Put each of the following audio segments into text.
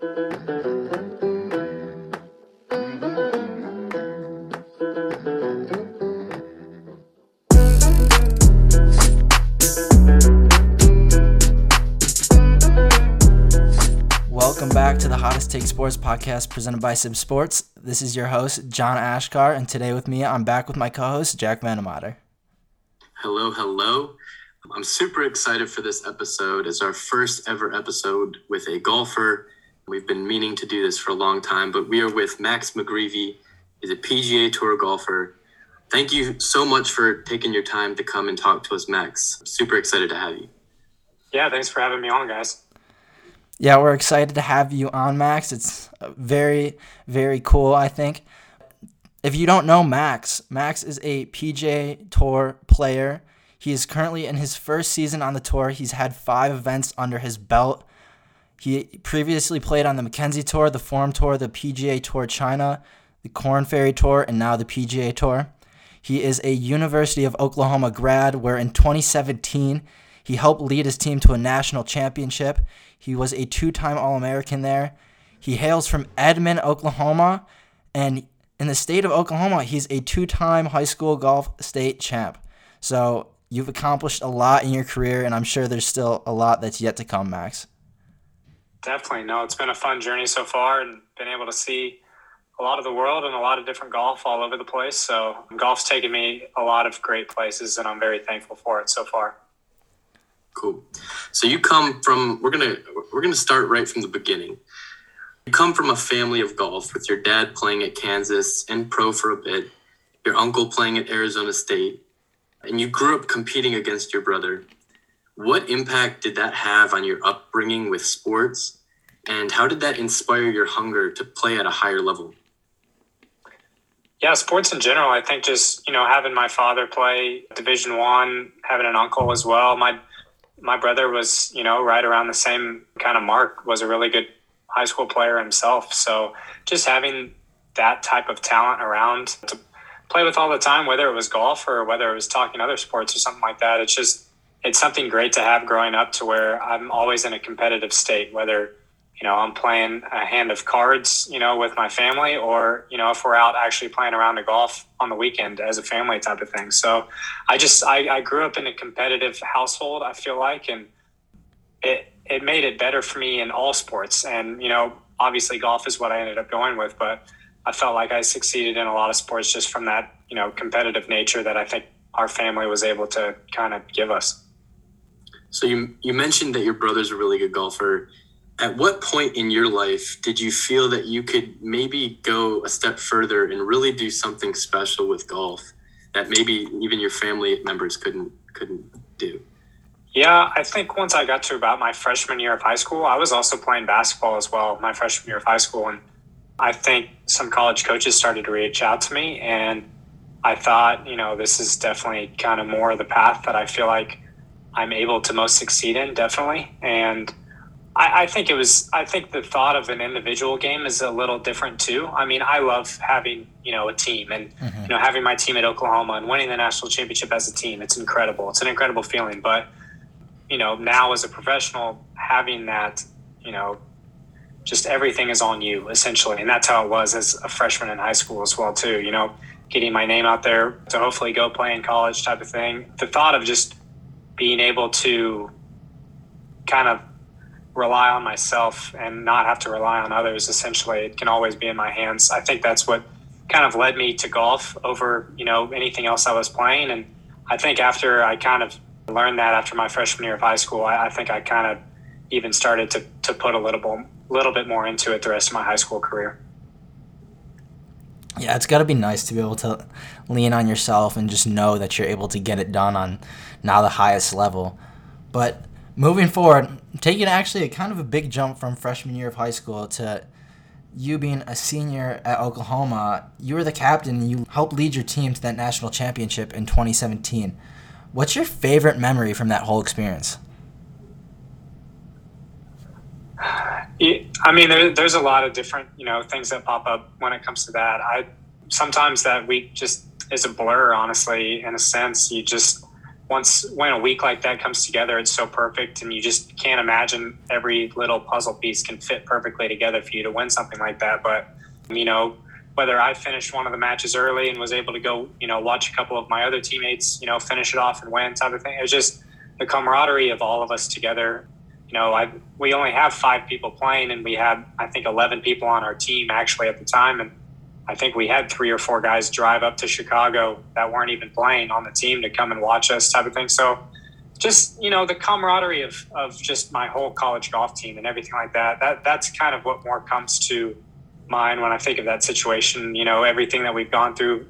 Welcome back to the Hottest Take Sports podcast presented by CIBB Sports. This is your host, John Achkar, and today with me, I'm back with my co host, Jack Vandemotter. Hello, hello. I'm super excited for this episode. It's our first ever episode with a golfer. We've been meaning to do this for a long time, but we are with Max McGreevy. He's a PGA Tour golfer. Thank you so much for taking your time to come and talk to us, Max. super excited to have you. Yeah, thanks for having me on, guys. Yeah, we're excited to have you on, Max. It's uh, very, very cool, I think. If you don't know Max, Max is a PGA Tour player. He is currently in his first season on the tour. He's had five events under his belt. He previously played on the Mackenzie Tour, the Forme Tour, the PGA Tour China, the Korn Ferry Tour, and now the PGA Tour. He is a University of Oklahoma grad, where in 2017 he helped lead his team to a national championship. He was a two time All American there. He hails from Edmond, Oklahoma, and in the state of Oklahoma, he's a two time high school golf state champ. So you've accomplished a lot in your career, and I'm sure there's still a lot that's yet to come, Max. Definitely. No, it's been a fun journey so far and been able to see a lot of the world and a lot of different golf all over the place. So golf's taken me a lot of great places, and I'm very thankful for it so far. Cool. So you come from we're gonna we're gonna start right from the beginning. You come from a family of golf with your dad playing at Kansas and pro for a bit, your uncle playing at Arizona State, and you grew up competing against your brother. What impact did that have on your upbringing with sports? And how did that inspire your hunger to play at a higher level? Yeah, sports in general. I think just you know having my father play Division One, having an uncle as well. My my brother was, you know, right around the same kind of mark, was a really good high school player himself. So just having that type of talent around to play with all the time, whether it was golf or whether it was talking other sports or something like that, it's just, it's something great to have growing up to where I'm always in a competitive state, whether you know, I'm playing a hand of cards, you know, with my family, or you know, if we're out actually playing around the golf on the weekend as a family type of thing. So, I just I, I grew up in a competitive household. I feel like, and it it made it better for me in all sports. And you know, obviously, golf is what I ended up going with, but I felt like I succeeded in a lot of sports just from that you know competitive nature that I think our family was able to kind of give us. So you you mentioned that your brother's a really good golfer at what point in your life did you feel that you could maybe go a step further and really do something special with golf that maybe even your family members couldn't couldn't do? Yeah, I think once I got to about my freshman year of high school, I was also playing basketball as well, my freshman year of high school. And I think some college coaches started to reach out to me. And I thought, you know, this is definitely kind of more the path that I feel like I'm able to most succeed in, definitely. And I, I, think it was. I think the thought of an individual game is a little different too. I mean, I love having you know a team and mm-hmm. you know having my team at Oklahoma and winning the national championship as a team. It's incredible. It's an incredible feeling. But you know, now as a professional, having that, you know, just everything is on you essentially, and that's how it was as a freshman in high school as well too. You know, getting my name out there to hopefully go play in college type of thing. The thought of just being able to kind of rely on myself and not have to rely on others essentially it can always be in my hands. I think that's what kind of led me to golf over you know anything else i was playing. And i think after i kind of learned that after my freshman year of high school i, I think i kind of even started to, to put a little, little bit more into it the rest of my high school career. Yeah it's got to be nice to be able to lean on yourself and just know that you're able to get it done on now the highest level but moving forward, taking actually a kind of a big jump from freshman year of high school to you being a senior at Oklahoma, you were the captain and you helped lead your team to that national championship in 2017. What's your favorite memory from that whole experience? I mean, there, there's a lot of different, you know, things that pop up when it comes to that. I sometimes that week just is a blur, honestly. In a sense, you just once when a week like that comes together, it's so perfect, and you just can't imagine every little puzzle piece can fit perfectly together for you to win something like that. But you know, whether I finished one of the matches early and was able to go, you know, watch a couple of my other teammates, you know, finish it off and win type of thing. It was just the camaraderie of all of us together. You know, I we only have five people playing, and we had I think eleven people on our team actually at the time, and I think we had three or four guys drive up to Chicago that weren't even playing on the team to come and watch us, type of thing. So, just you know, the camaraderie of of just my whole college golf team and everything like that. That that's kind of what more comes to mind when I think of that situation. You know, everything that we've gone through.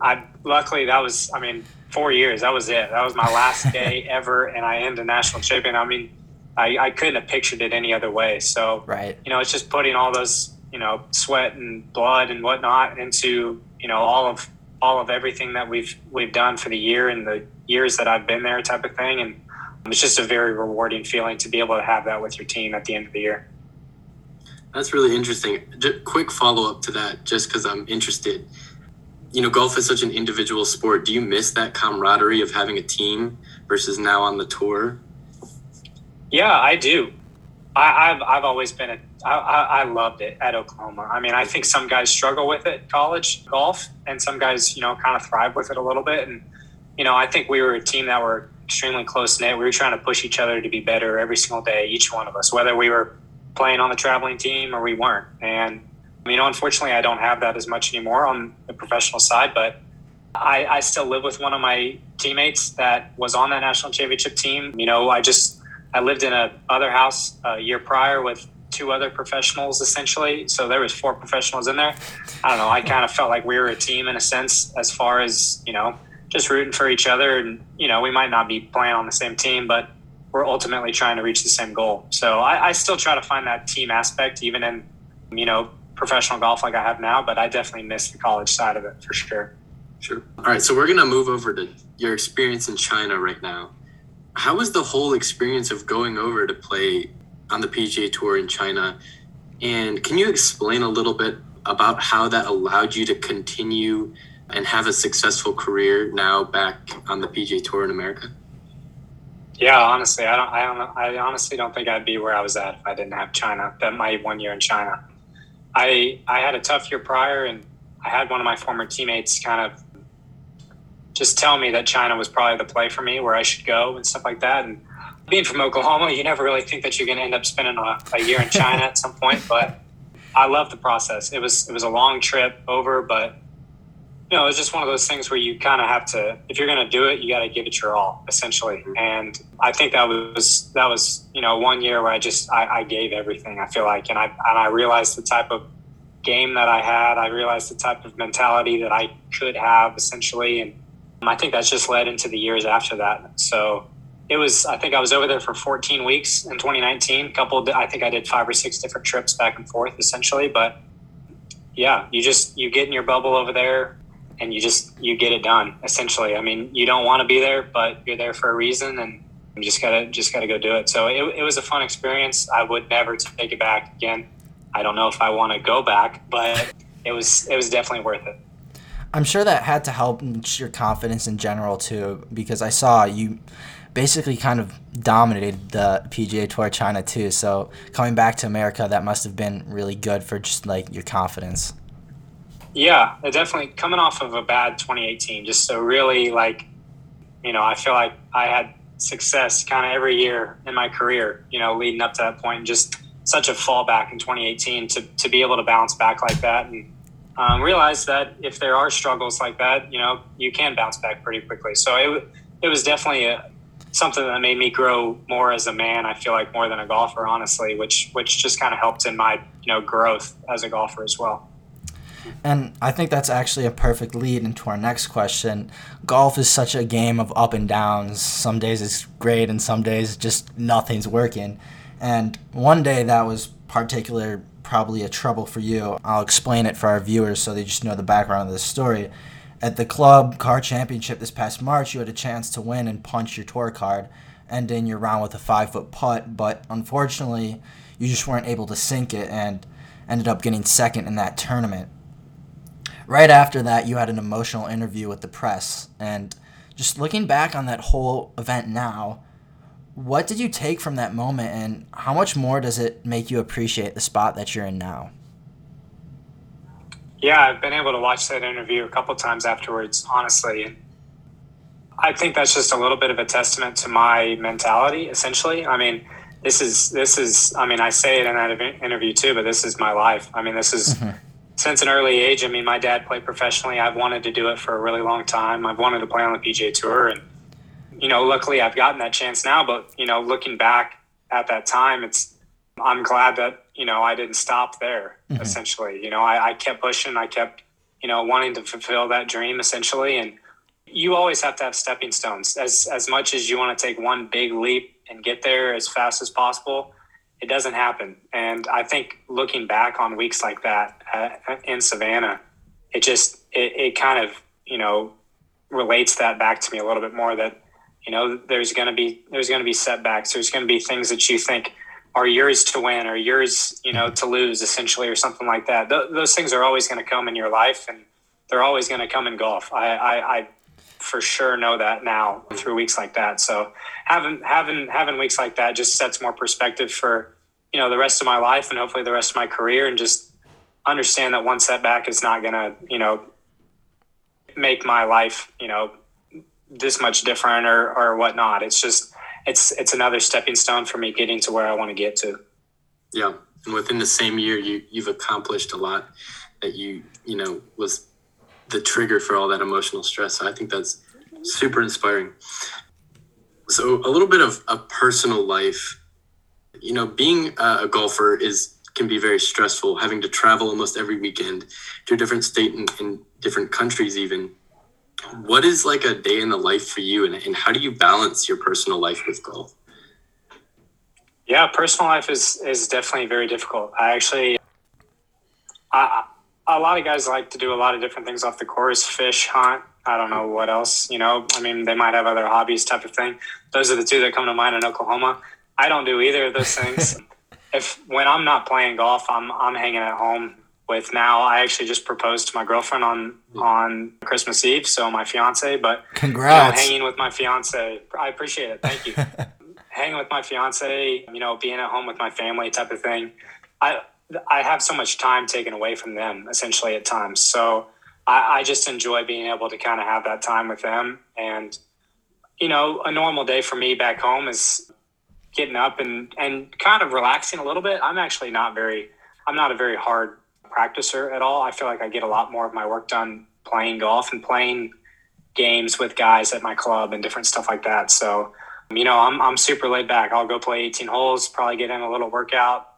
I luckily that was, I mean, four years. That was it. That was my last day ever, and I am the national champion. I mean, I, I couldn't have pictured it any other way. So, right. you know, it's just putting all those you know sweat and blood and whatnot into you know all of all of everything that we've we've done for the year and the years that I've been there type of thing and it's just a very rewarding feeling to be able to have that with your team at the end of the year. That's really interesting. Just quick follow up to that, just because I'm interested. You know, golf is such an individual sport. Do you miss that camaraderie of having a team versus now on the tour? Yeah, I do. I, have I've always been a I, I loved it at Oklahoma. I mean, I think some guys struggle with it, college golf, and some guys, you know, kind of thrive with it a little bit. And, you know, I think we were a team that were extremely close knit. We were trying to push each other to be better every single day, each one of us, whether we were playing on the traveling team or we weren't. And, you know, unfortunately, I don't have that as much anymore on the professional side, but I, I still live with one of my teammates that was on that national championship team. You know, I just, I lived in a other house a year prior with two other professionals essentially. So there was four professionals in there. I don't know. I kind of felt like we were a team in a sense, as far as you know, just rooting for each other. And you know, we might not be playing on the same team, but we're ultimately trying to reach the same goal. So I, I still try to find that team aspect, even in you know professional golf like I have now. But I definitely miss the college side of it for sure. Sure. All right. So we're gonna move over to your experience in China right now. How was the whole experience of going over to play on the PGA Tour in China. And can you explain a little bit about how that allowed you to continue and have a successful career now back on the PGA Tour in America? Yeah, honestly, I don't, I don't, I honestly don't think I'd be where I was at if I didn't have China. That my one year in China, I, I had a tough year prior, and I had one of my former teammates kind of just tell me that China was probably the play for me, where I should go and stuff like that. And being from Oklahoma, you never really think that you're going to end up spending a, a year in China at some point. But I love the process. It was it was a long trip over, but you know, it's just one of those things where you kind of have to, if you're going to do it, you got to give it your all, essentially. Mm-hmm. And I think that was that was you know one year where I just I, I gave everything. I feel like, and I and I realized the type of game that I had. I realized the type of mentality that I could have, essentially, and I think that's just led into the years after that. So it was i think i was over there for 14 weeks in 2019 a couple i think i did five or six different trips back and forth essentially but yeah you just you get in your bubble over there and you just you get it done essentially. I mean you don't want to be there but you're there for a reason and you just gotta just gotta go do it. So it, it was a fun experience. I would never take it back again. I don't know if i want to go back but it was it was definitely worth it. I'm sure that had to help your confidence in general too because i saw you basically kind of dominated the PGA Tour China too. So coming back to America, that must have been really good for just like your confidence. Yeah, definitely coming off of a bad 2018, just so really like, you know, I feel like I had success kind of every year in my career, you know, leading up to that point, just such a fallback in 2018 to, to be able to bounce back like that and um, realize that if there are struggles like that, you know, you can bounce back pretty quickly. So it, it was definitely a, something that made me grow more as a man. I feel like more than a golfer, honestly, which which just kind of helped in my you know growth as a golfer as well. And I think that's actually a perfect lead into our next question. Golf is such a game of up and downs. Some days it's great, and some days just nothing's working. And one day that was particular, probably a trouble for you. I'll explain it for our viewers so they just know the background of this story. At the club car championship this past March, you had a chance to win and punch your tour card, ending your round with a five foot putt, but unfortunately, you just weren't able to sink it and ended up getting second in that tournament. Right after that, you had an emotional interview with the press, and just looking back on that whole event now, what did you take from that moment and how much more does it make you appreciate the spot that you're in now? Yeah, I've been able to watch that interview a couple times afterwards, honestly. I think that's just a little bit of a testament to my mentality, essentially. I mean, this is this is I mean, I say it in that interview too, but this is my life. I mean, this is mm-hmm. since an early age. I mean, my dad played professionally. I've wanted to do it for a really long time. I've wanted to play on the PGA Tour and you know, luckily I've gotten that chance now, but you know, looking back at that time, it's I'm glad that you know I didn't stop there. Mm-hmm. Essentially, you know, I, I kept pushing. I kept you know wanting to fulfill that dream. Essentially, and you always have to have stepping stones. As as much as you want to take one big leap and get there as fast as possible, it doesn't happen. And I think looking back on weeks like that uh, in Savannah, it just it, it kind of you know relates that back to me a little bit more that you know there's going to be there's going to be setbacks there's going to be things that you think are yours to win or yours you know mm-hmm. to lose essentially or something like that. Th- those things are always going to come in your life and they're always going to come in golf. I, I, I for sure know that now through weeks like that. So having having having weeks like that just sets more perspective for you know the rest of my life and hopefully the rest of my career and just understand that one setback is not going to you know make my life you know this much different or or whatnot. It's just it's it's another stepping stone for me getting to where I want to get to. Yeah, and within the same year, you you've accomplished a lot that you you know was the trigger for all that emotional stress. So I think that's super inspiring. So a little bit of a personal life. You know, being a golfer is can be very stressful. Having to travel almost every weekend to a different state and in different countries, even what is like a day in the life for you and, and how do you balance your personal life with golf yeah personal life is is definitely very difficult. I actually I, a lot of guys like to do a lot of different things off the course. Fish hunt i don't know what else you know? I mean they might have other hobbies type of thing. Those are the two that come to mind in oklahoma. I don't do either of those things. If when i'm not playing golf i'm i'm hanging at home with now. I actually just proposed to my girlfriend on on Christmas Eve, so my fiance. But congrats, you know, hanging with my fiance. I appreciate it. Thank you. hanging with my fiance, you know, being at home with my family, type of thing. I I have so much time taken away from them, essentially at times. So I, I just enjoy being able to kind of have that time with them. And you know, a normal day for me back home is getting up and and kind of relaxing a little bit. I'm actually not very. I'm not a very hard practicer at all. I feel like I get a lot more of my work done playing golf and playing games with guys at my club and different stuff like that. So, you know, I'm, I'm super laid back. I'll go play 18 holes, probably get in a little workout,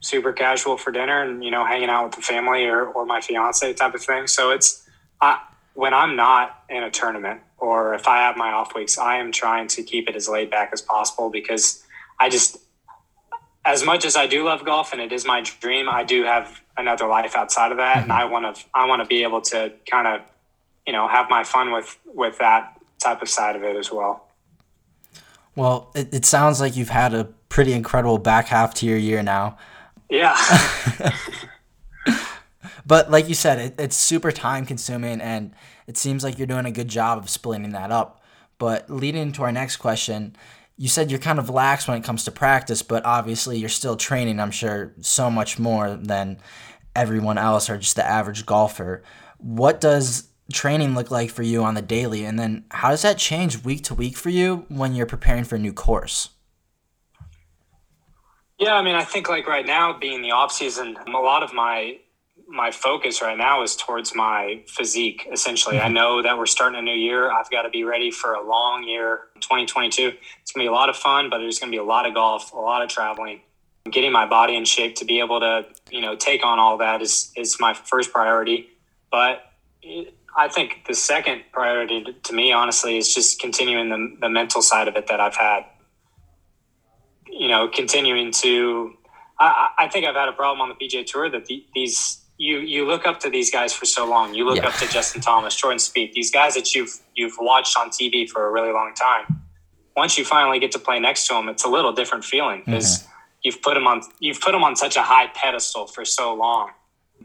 super casual for dinner and, you know, hanging out with the family or, or my fiance type of thing. So it's, I, when I'm not in a tournament or if I have my off weeks, I am trying to keep it as laid back as possible because I just, as much as I do love golf and it is my dream, I do have another life outside of that, mm-hmm. and I want to I want to be able to kind of you know have my fun with with that type of side of it as well. Well, it, it sounds like you've had a pretty incredible back half to your year now. Yeah. but like you said, it, it's super time consuming, and it seems like you're doing a good job of splitting that up. But leading into our next question, you said you're kind of lax when it comes to practice, but obviously you're still training, I'm sure, so much more than everyone else or just the average golfer. What does training look like for you on the daily? And then how does that change week to week for you when you're preparing for a new course? Yeah, I mean, I think like right now being the off season, a lot of my my focus right now is towards my physique essentially. Mm-hmm. i know that we're starting a new year. I've got to be ready for a long year 2022 it's going to be a lot of fun but there's going to be a lot of golf a lot of traveling. Getting my body in shape to be able to you know take on all that is is my first priority. But i think the second priority to me honestly is just continuing the, the mental side of it that i've had. You know continuing to I, I think I've had a problem on the PGA Tour that the, these you you look up to these guys for so long. You look yeah. up to Justin Thomas, Jordan Spieth, these guys that you've you've watched on TV for a really long time. Once you finally get to play next to them, it's a little different feeling because mm-hmm. you've put them on you've put them on such a high pedestal for so long.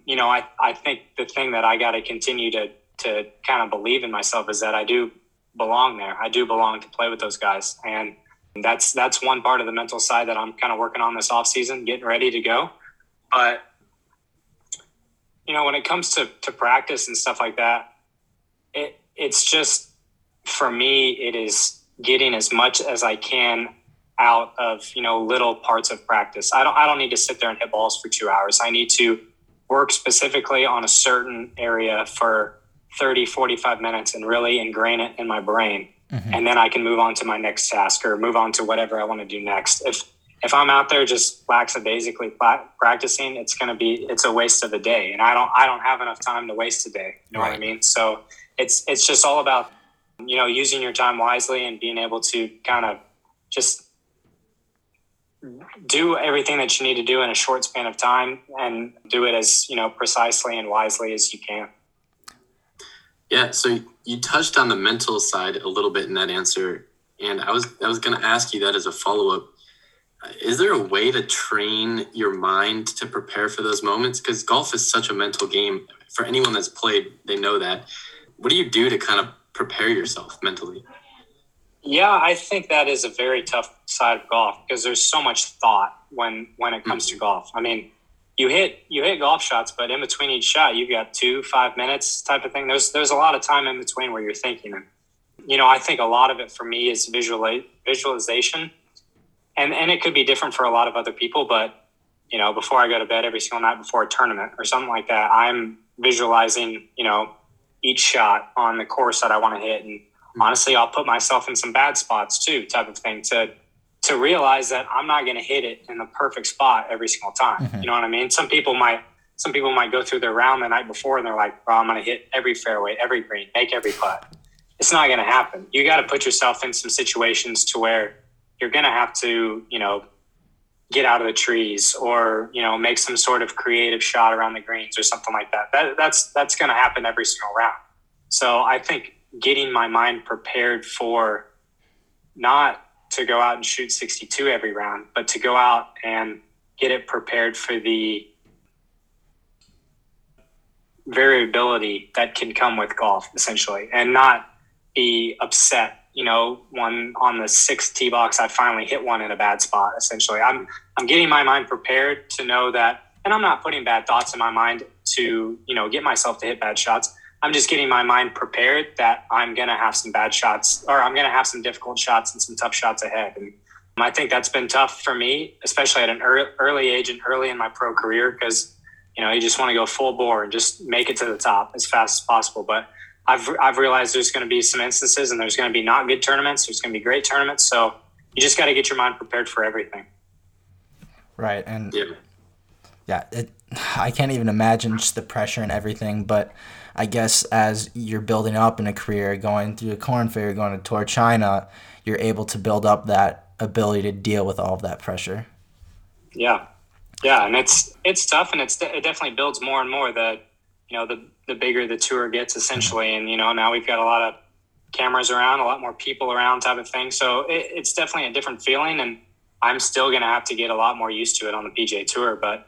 You know, I I think the thing that I got to continue to to kind of believe in myself is that I do belong there. I do belong to play with those guys, and that's that's one part of the mental side that I'm kind of working on this off season, getting ready to go. But you know, when it comes to to practice and stuff like that, it it's just for me, it is getting as much as I can out of you know little parts of practice. I don't I don't need to sit there and hit balls for two hours. I need to work specifically on a certain area for 30, 45 minutes and really ingrain it in my brain. Mm-hmm. And then I can move on to my next task or move on to whatever I want to do next. If if I'm out there just lackadaisically practicing, it's going to be it's a waste of a day, and I don't I don't have enough time to waste a day. You know right. what I mean? So it's it's just all about you know using your time wisely and being able to kind of just do everything that you need to do in a short span of time and do it as you know precisely and wisely as you can yeah so you touched on the mental side a little bit in that answer and i was i was going to ask you that as a follow-up is there a way to train your mind to prepare for those moments? Because golf is such a mental game. For anyone that's played they know that. What do you do to kind of prepare yourself mentally? Yeah, I think that is a very tough side of golf because there's so much thought when when it comes to mm-hmm. golf. I mean, you hit you hit golf shots, but in between each shot, you've got two five minutes type of thing. There's there's a lot of time in between where you're thinking, and you know, I think a lot of it for me is visual visualization, and and it could be different for a lot of other people, but you know, before I go to bed every single night before a tournament or something like that, I'm visualizing, you know, each shot on the course that I want to hit and honestly, I'll put myself in some bad spots too, type of thing to to realize that I'm not going to hit it in the perfect spot every single time. Mm-hmm. You know what I mean? Some people might some people might go through their round the night before and they're like, "Well, I'm going to hit every fairway, every green, make every putt." It's not going to happen. You got to put yourself in some situations to where you're going to have to, you know, get out of the trees or you know make some sort of creative shot around the greens or something like that. that that's that's going to happen every single round. So I think getting my mind prepared for not to go out and shoot 62 every round, but to go out and get it prepared for the variability that can come with golf, essentially, and not be upset. You know, one on the sixth tee box, I finally hit one in a bad spot. Essentially, I'm I'm getting my mind prepared to know that, and I'm not putting bad thoughts in my mind to you know get myself to hit bad shots. I'm just getting my mind prepared that I'm to have some bad shots or I'm to have some difficult shots and some tough shots ahead. And I think that's been tough for me, especially at an early age and early in my pro career, because, you know, you just want to go full bore and just make it to the top as fast as possible. But I've, I've realized there's going to be some instances and there's going to be not good tournaments. There's going to be great tournaments. So you just got to get your mind prepared for everything. Right. And yeah, yeah it, I can't even imagine just the pressure and everything, but I guess as you're building up in a career, going through a Korn Ferry, going to Tour China, you're able to build up that ability to deal with all of that pressure. Yeah, yeah, and it's it's tough, and it's it definitely builds more and more. That you know, the the bigger the tour gets, essentially, and you know, now we've got a lot of cameras around, a lot more people around, type of thing. So it, it's definitely a different feeling, and I'm still going to have to get a lot more used to it on the PGA Tour. But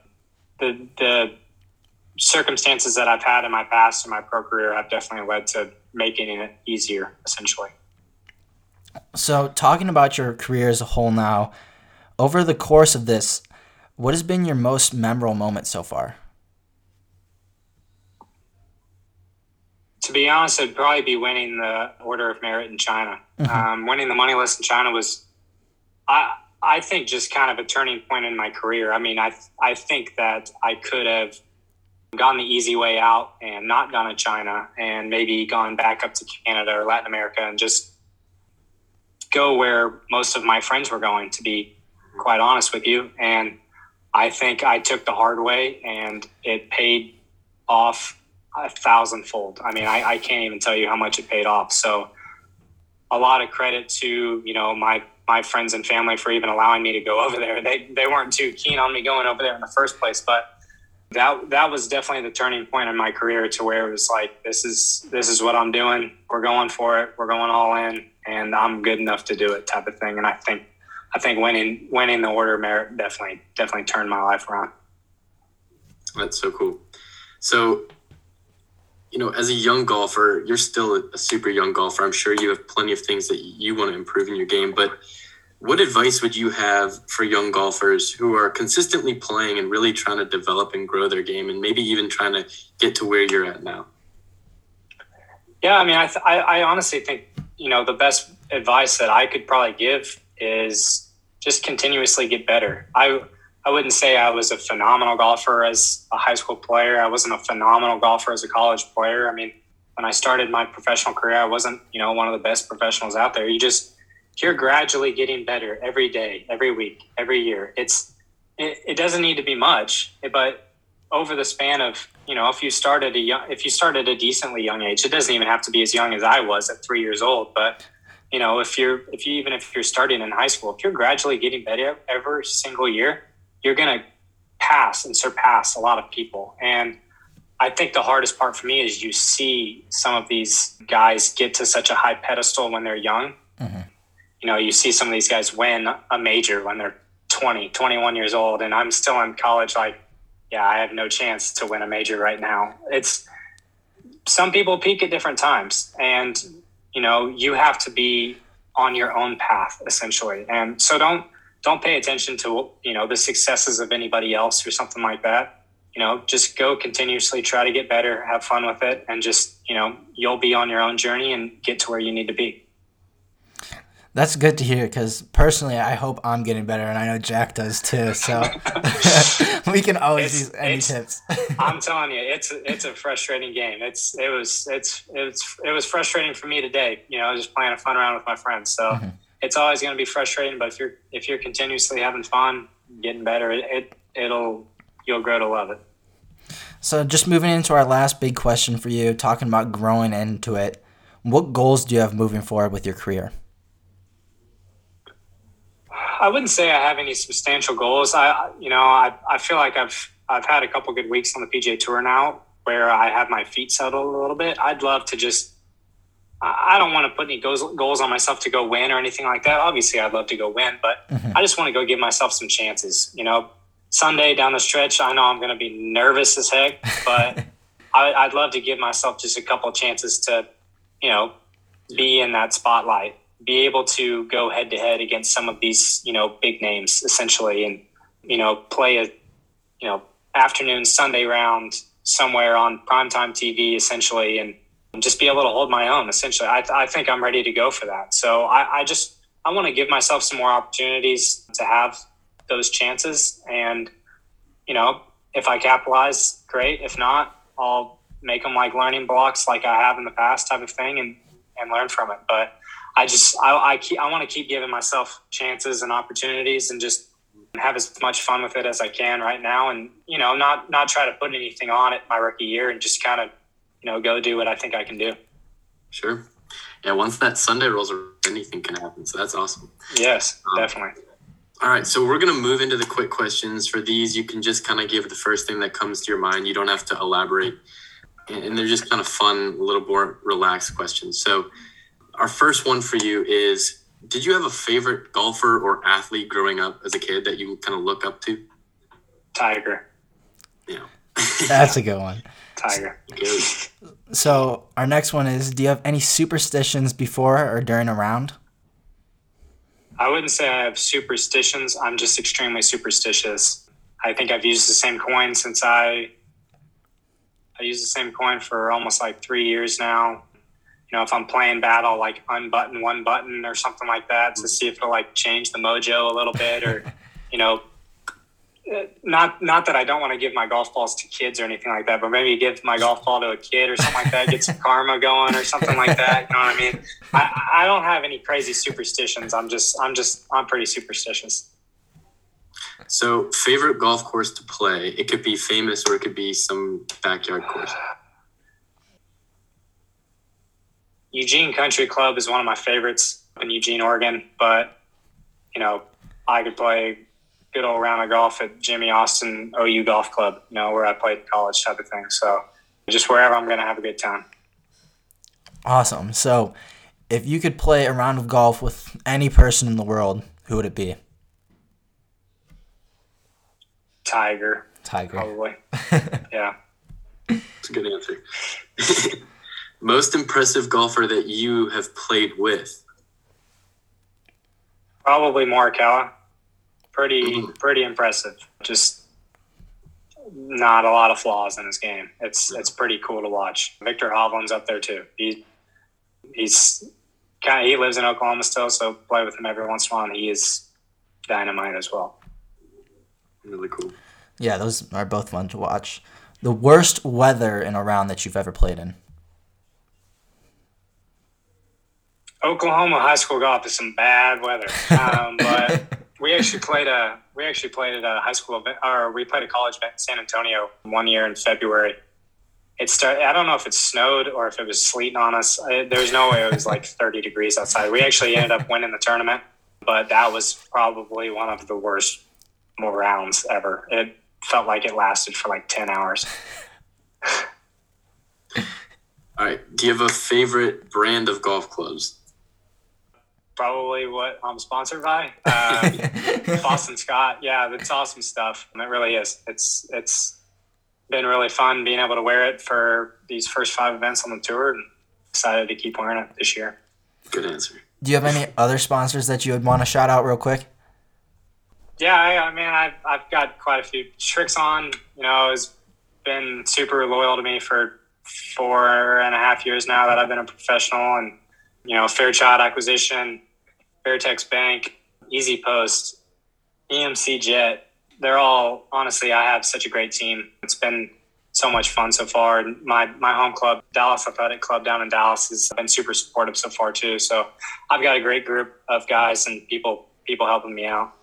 the the circumstances that I've had in my past in my pro career have definitely led to making it easier, essentially. So, talking about your career as a whole now, over the course of this, what has been your most memorable moment so far? To be honest, I'd probably be winning the Order of Merit in China. Mm-hmm. Um, winning the money list in China was, I I think, just kind of a turning point in my career. I mean, I I think that I could have gone the easy way out and not gone to China and maybe gone back up to Canada or Latin America and just go where most of my friends were going, to be quite honest with you. And I think I took the hard way and it paid off a thousandfold. I mean, I, I can't even tell you how much it paid off. So a lot of credit to, you know, my my friends and family for even allowing me to go over there. They they weren't too keen on me going over there in the first place, but that that was definitely the turning point in my career to where it was like this is this is what I'm doing. We're going for it. We're going all in, and I'm good enough to do it, type of thing. And I think I think winning winning the order of merit definitely definitely turned my life around. That's so cool. So you know, as a young golfer, you're still a, super young golfer. I'm sure you have plenty of things that you want to improve in your game, but what advice would you have for young golfers who are consistently playing and really trying to develop and grow their game and maybe even trying to get to where you're at now? Yeah, I mean, I, th- I, I honestly think, you know, the best advice that I could probably give is just continuously get better. I, I wouldn't say I was a phenomenal golfer as a high school player. I wasn't a phenomenal golfer as a college player. I mean, when I started my professional career, I wasn't, you know, one of the best professionals out there. You just, you're gradually getting better every day, every week, every year. It's it, it doesn't need to be much, but over the span of you know, if you started a young, if you started a decently young age, it doesn't even have to be as young as I was at three years old. But you know, if you're if you even if you're starting in high school, if you're gradually getting better every single year, you're gonna pass and surpass a lot of people. And I think the hardest part for me is you see some of these guys get to such a high pedestal when they're young. Mm-hmm you know, you see some of these guys win a major when they're 20, 21 years old, and I'm still in college. Like, yeah, I have no chance to win a major right now. It's some people peak at different times, and you know, you have to be on your own path essentially. And so don't don't pay attention to you know the successes of anybody else or something like that. You know, just go continuously try to get better, have fun with it, and just you know you'll be on your own journey and get to where you need to be. That's good to hear because personally, I hope I'm getting better, and I know Jack does too. So we can always it's, use any tips. I'm telling you, it's it's a frustrating game. It's it was it's it's it was frustrating for me today. You know, i was just playing a fun round with my friends. So mm-hmm. It's always going to be frustrating. But if you're if you're continuously having fun, getting better, it, it it'll you'll grow to love it. So just moving into our last big question for you, talking about growing into it. What goals do you have moving forward with your career? I wouldn't say I have any substantial goals. I, you know, I, I feel like I've I've had a couple good weeks on the PGA Tour now, where I have my feet settled a little bit. I'd love to just. I don't want to put any goals goals on myself to go win or anything like that. Obviously, I'd love to go win, but mm-hmm. I just want to go give myself some chances. You know, Sunday down the stretch, I know I'm going to be nervous as heck, but I, would love to give myself just a couple chances to, you know, be in that spotlight be able to go head to head against some of these, you know, big names essentially and, you know, play a, you know, afternoon Sunday round somewhere on primetime TV essentially and just be able to hold my own essentially. I, I think I'm ready to go for that. So I, I just, I want to give myself some more opportunities to have those chances. And, you know, if I capitalize, great. If not, I'll make them like learning blocks like I have in the past type of thing and, and learn from it. But I just I I, I want to keep giving myself chances and opportunities and just have as much fun with it as I can right now, and you know not not try to put anything on it my rookie year and just kind of know go do what I think I can do. Sure. Yeah. Once that Sunday rolls around, anything can happen. So that's awesome. Yes, um, definitely. All right, so we're going to move into the quick questions. For these, you can just kind of give the first thing that comes to your mind. You don't have to elaborate. And they're just kind of fun, a little more relaxed questions. So, our first one for you is Did you have a favorite golfer or athlete growing up as a kid that you kind of look up to? Tiger. Yeah. That's a good one. Tiger. So, our next one is Do you have any superstitions before or during a round? I wouldn't say I have superstitions. I'm just extremely superstitious. I think I've used the same coin since I I used the same coin for almost like three years now you know, if I'm playing bad, I'll like unbutton one button or something like that to see if it'll like change the mojo a little bit, or you know, not not that I don't want to give my golf balls to kids or anything like that, but maybe give my golf ball to a kid or something like that, get some karma going or something like that. You know what I mean? I, I don't have any crazy superstitions. I'm just I'm just I'm pretty superstitious. So, favorite golf course to play? It could be famous or it could be some backyard course. Eugene Country Club is one of my favorites in Eugene, Oregon. But you know, I could play good old round of golf at Jimmy Austin OU Golf Club, you know, where I played college type of thing. So just wherever I'm going to have a good time. Awesome. So if you could play a round of golf with any person in the world, who would it be? Tiger. Tiger. Probably. yeah. It's a good answer. Most impressive golfer that you have played with? Probably Morikawa. Pretty, Mhm. pretty impressive. Just not a lot of flaws in his game. It's it's pretty cool to watch. Viktor Hovland's up there too. He he's kind of he lives in Oklahoma still, so play with him every once in a while. And he is dynamite as well. Really cool. Yeah, those are both fun to watch. The worst weather in a round that you've ever played in. Oklahoma high school golf is some bad weather, um, but we actually played a we actually played at a high school event, or we played a college event in San Antonio one year in February. It started. I don't know if it snowed or if it was sleeting on us. I, there's no way it was like 30 degrees outside. We actually ended up winning the tournament, but that was probably one of the worst more rounds ever. It felt like it lasted for like 10 hours. All right. Do you have a favorite brand of golf clubs? Probably what I'm sponsored by. Um, Boston Scott. Yeah, that's awesome stuff. It really is. It's it's been really fun being able to wear it for these first five events on the tour, and excited to keep wearing it this year. Good answer. Do you have any other sponsors that you would want to shout out real quick? Yeah, I, I mean, I've I've got quite a few. Srixon, you know, has been super loyal to me for four and a half years now that I've been a professional, and you know, Fairchild Acquisition, Fairtex Bank, Easy Post, EMC Jet. They're all honestly, I have such a great team. It's been so much fun so far. And My my home club, Dallas Athletic Club down in Dallas, has been super supportive so far too. So I've got a great group of guys and people people helping me out.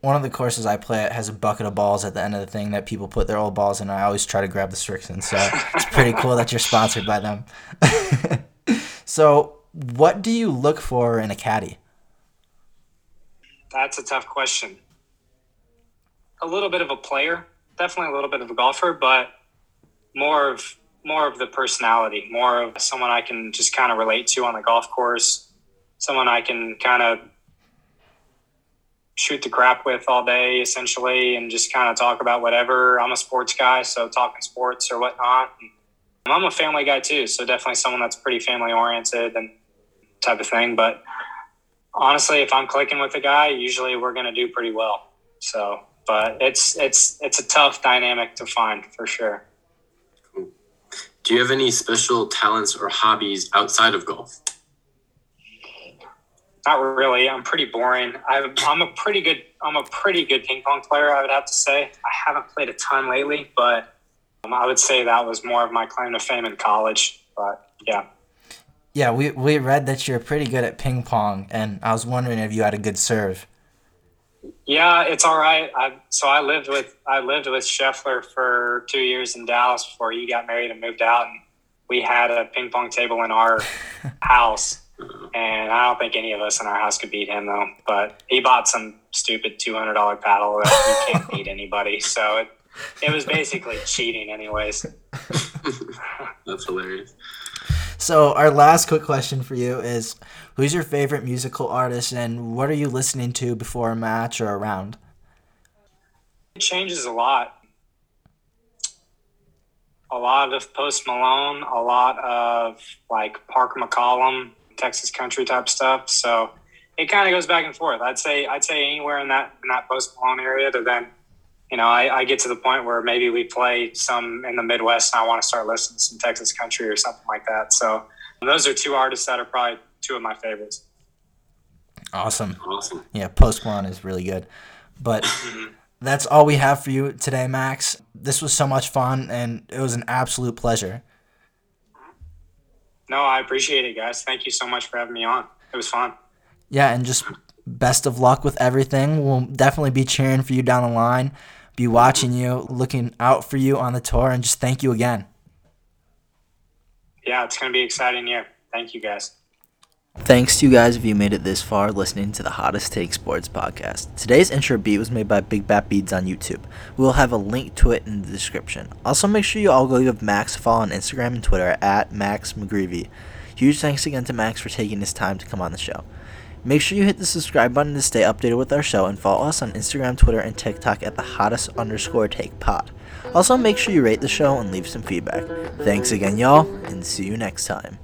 One of the courses I play at has a bucket of balls at the end of the thing that people put their old balls in. I always try to grab the Srixon, so it's pretty cool that you're sponsored by them. so, what do you look for in a caddy? That's a tough question. A little bit of a player, definitely a little bit of a golfer, but more of more of the personality, more of someone I can just kind of relate to on the golf course, someone I can kind of shoot the crap with all day, essentially, and just kind of talk about whatever. I'm a sports guy, so talking sports or whatnot. And I'm a family guy too, so definitely someone that's pretty family oriented and type of thing. But honestly, if I'm clicking with a guy, usually we're going to do pretty well. So, but it's it's it's a tough dynamic to find for sure. Do you have any special talents or hobbies outside of golf? Not really. I'm pretty boring. I'm, I'm a pretty good. I'm a pretty good ping pong player. I would have to say. I haven't played a ton lately, but um, I would say that was more of my claim to fame in college. But yeah, Yeah, we, we read that you're pretty good at ping pong, and I was wondering if you had a good serve. yeah, it's all right. I, so I lived with I lived with Scheffler for two years in Dallas before he got married and moved out, and we had a ping pong table in our house. And I don't think any of us in our house could beat him though. But he bought some stupid two hundred dollar paddle that you can't beat anybody. So it, it was basically cheating, anyways. That's hilarious. So, our last quick question for you is Who's your favorite musical artist, and what are you listening to before a match or a round? It changes a lot. A lot of Post Malone, a lot of like Parker McCollum, Texas country type stuff. So it kind of goes back and forth. I'd say I'd say anywhere in that in that Post Malone area. To then, you know, I, I get to the point where maybe we play some in the Midwest, and I want to start listening to some Texas country or something like that. So those are two artists that are probably two of my favorites. Awesome. Awesome. Yeah, Post Malone is really good. But mm-hmm. that's all we have for you today, Max. This was so much fun, and it was an absolute pleasure. No, I appreciate it, guys. Thank you so much for having me on. It was fun. Yeah, and just best of luck with everything. We'll definitely be cheering for you down the line, be watching you, looking out for you on the tour, and just thank you again. Yeah, it's going to be exciting year. Thank you, guys. Thanks to you guys if you made it this far listening to the Hottest Take Sports podcast. Today's intro beat was made by BigBadBeats on YouTube. We will have a link to it in the description. Also, make sure you all go give Max a follow on Instagram and Twitter at Max McGreevy. Huge thanks again to Max for taking his time to come on the show. Make sure you hit the subscribe button to stay updated with our show and follow us on Instagram, Twitter, and TikTok at the hottest underscore take pod. Also, make sure you rate the show and leave some feedback. Thanks again, y'all, and see you next time.